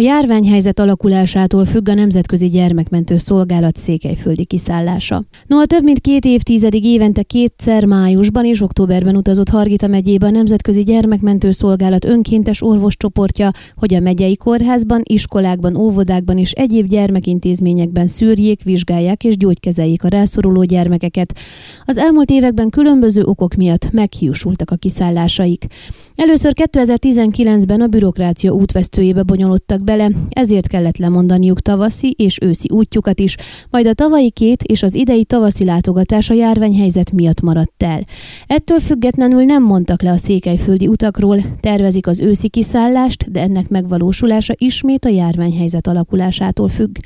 A járványhelyzet alakulásától függ a Nemzetközi Gyermekmentő Szolgálat székelyföldi kiszállása. Noha több mint két évtizedig évente kétszer májusban és októberben utazott Hargita megyébe a Nemzetközi Gyermekmentő Szolgálat önkéntes orvoscsoportja, hogy a megyei kórházban, iskolákban, óvodákban és egyéb gyermekintézményekben szűrjék, vizsgálják és gyógykezeljék a rászoruló gyermekeket. Az elmúlt években különböző okok miatt meghiúsultak a kiszállásaik. Először 2019-ben a bürokrácia útvesztőjébe bonyolódtak bele, ezért kellett lemondaniuk tavaszi és őszi útjukat is, majd a tavalyi két és az idei tavaszi látogatás a járványhelyzet miatt maradt el. Ettől függetlenül nem mondtak le a székelyföldi utakról, tervezik az őszi kiszállást, de ennek megvalósulása ismét a járványhelyzet alakulásától függ.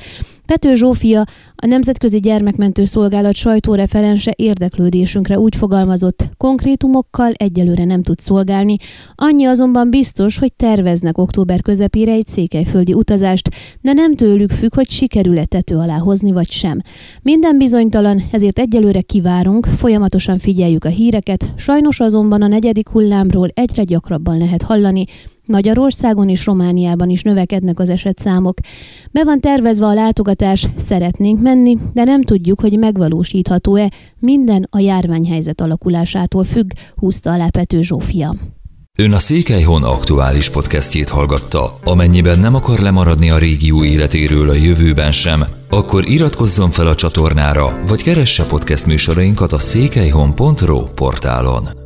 Pető Zsófia, a Nemzetközi Gyermekmentő Szolgálat sajtóreferense érdeklődésünkre úgy fogalmazott, konkrétumokkal egyelőre nem tud szolgálni, annyi azonban biztos, hogy terveznek október közepére egy székelyföldi utazást, de nem tőlük függ, hogy sikerül-e tető alá hozni vagy sem. Minden bizonytalan, ezért egyelőre kivárunk, folyamatosan figyeljük a híreket, sajnos azonban a negyedik hullámról egyre gyakrabban lehet hallani, Magyarországon és Romániában is növekednek az esetszámok. Be van tervezve a látogatás, szeretnénk menni, de nem tudjuk, hogy megvalósítható-e. Minden a járványhelyzet alakulásától függ, húzta alá Pető Zsófia. Ön a Székelyhon aktuális podcastjét hallgatta. Amennyiben nem akar lemaradni a régió életéről a jövőben sem, akkor iratkozzon fel a csatornára, vagy keresse podcast műsorainkat a székelyhon.pro portálon.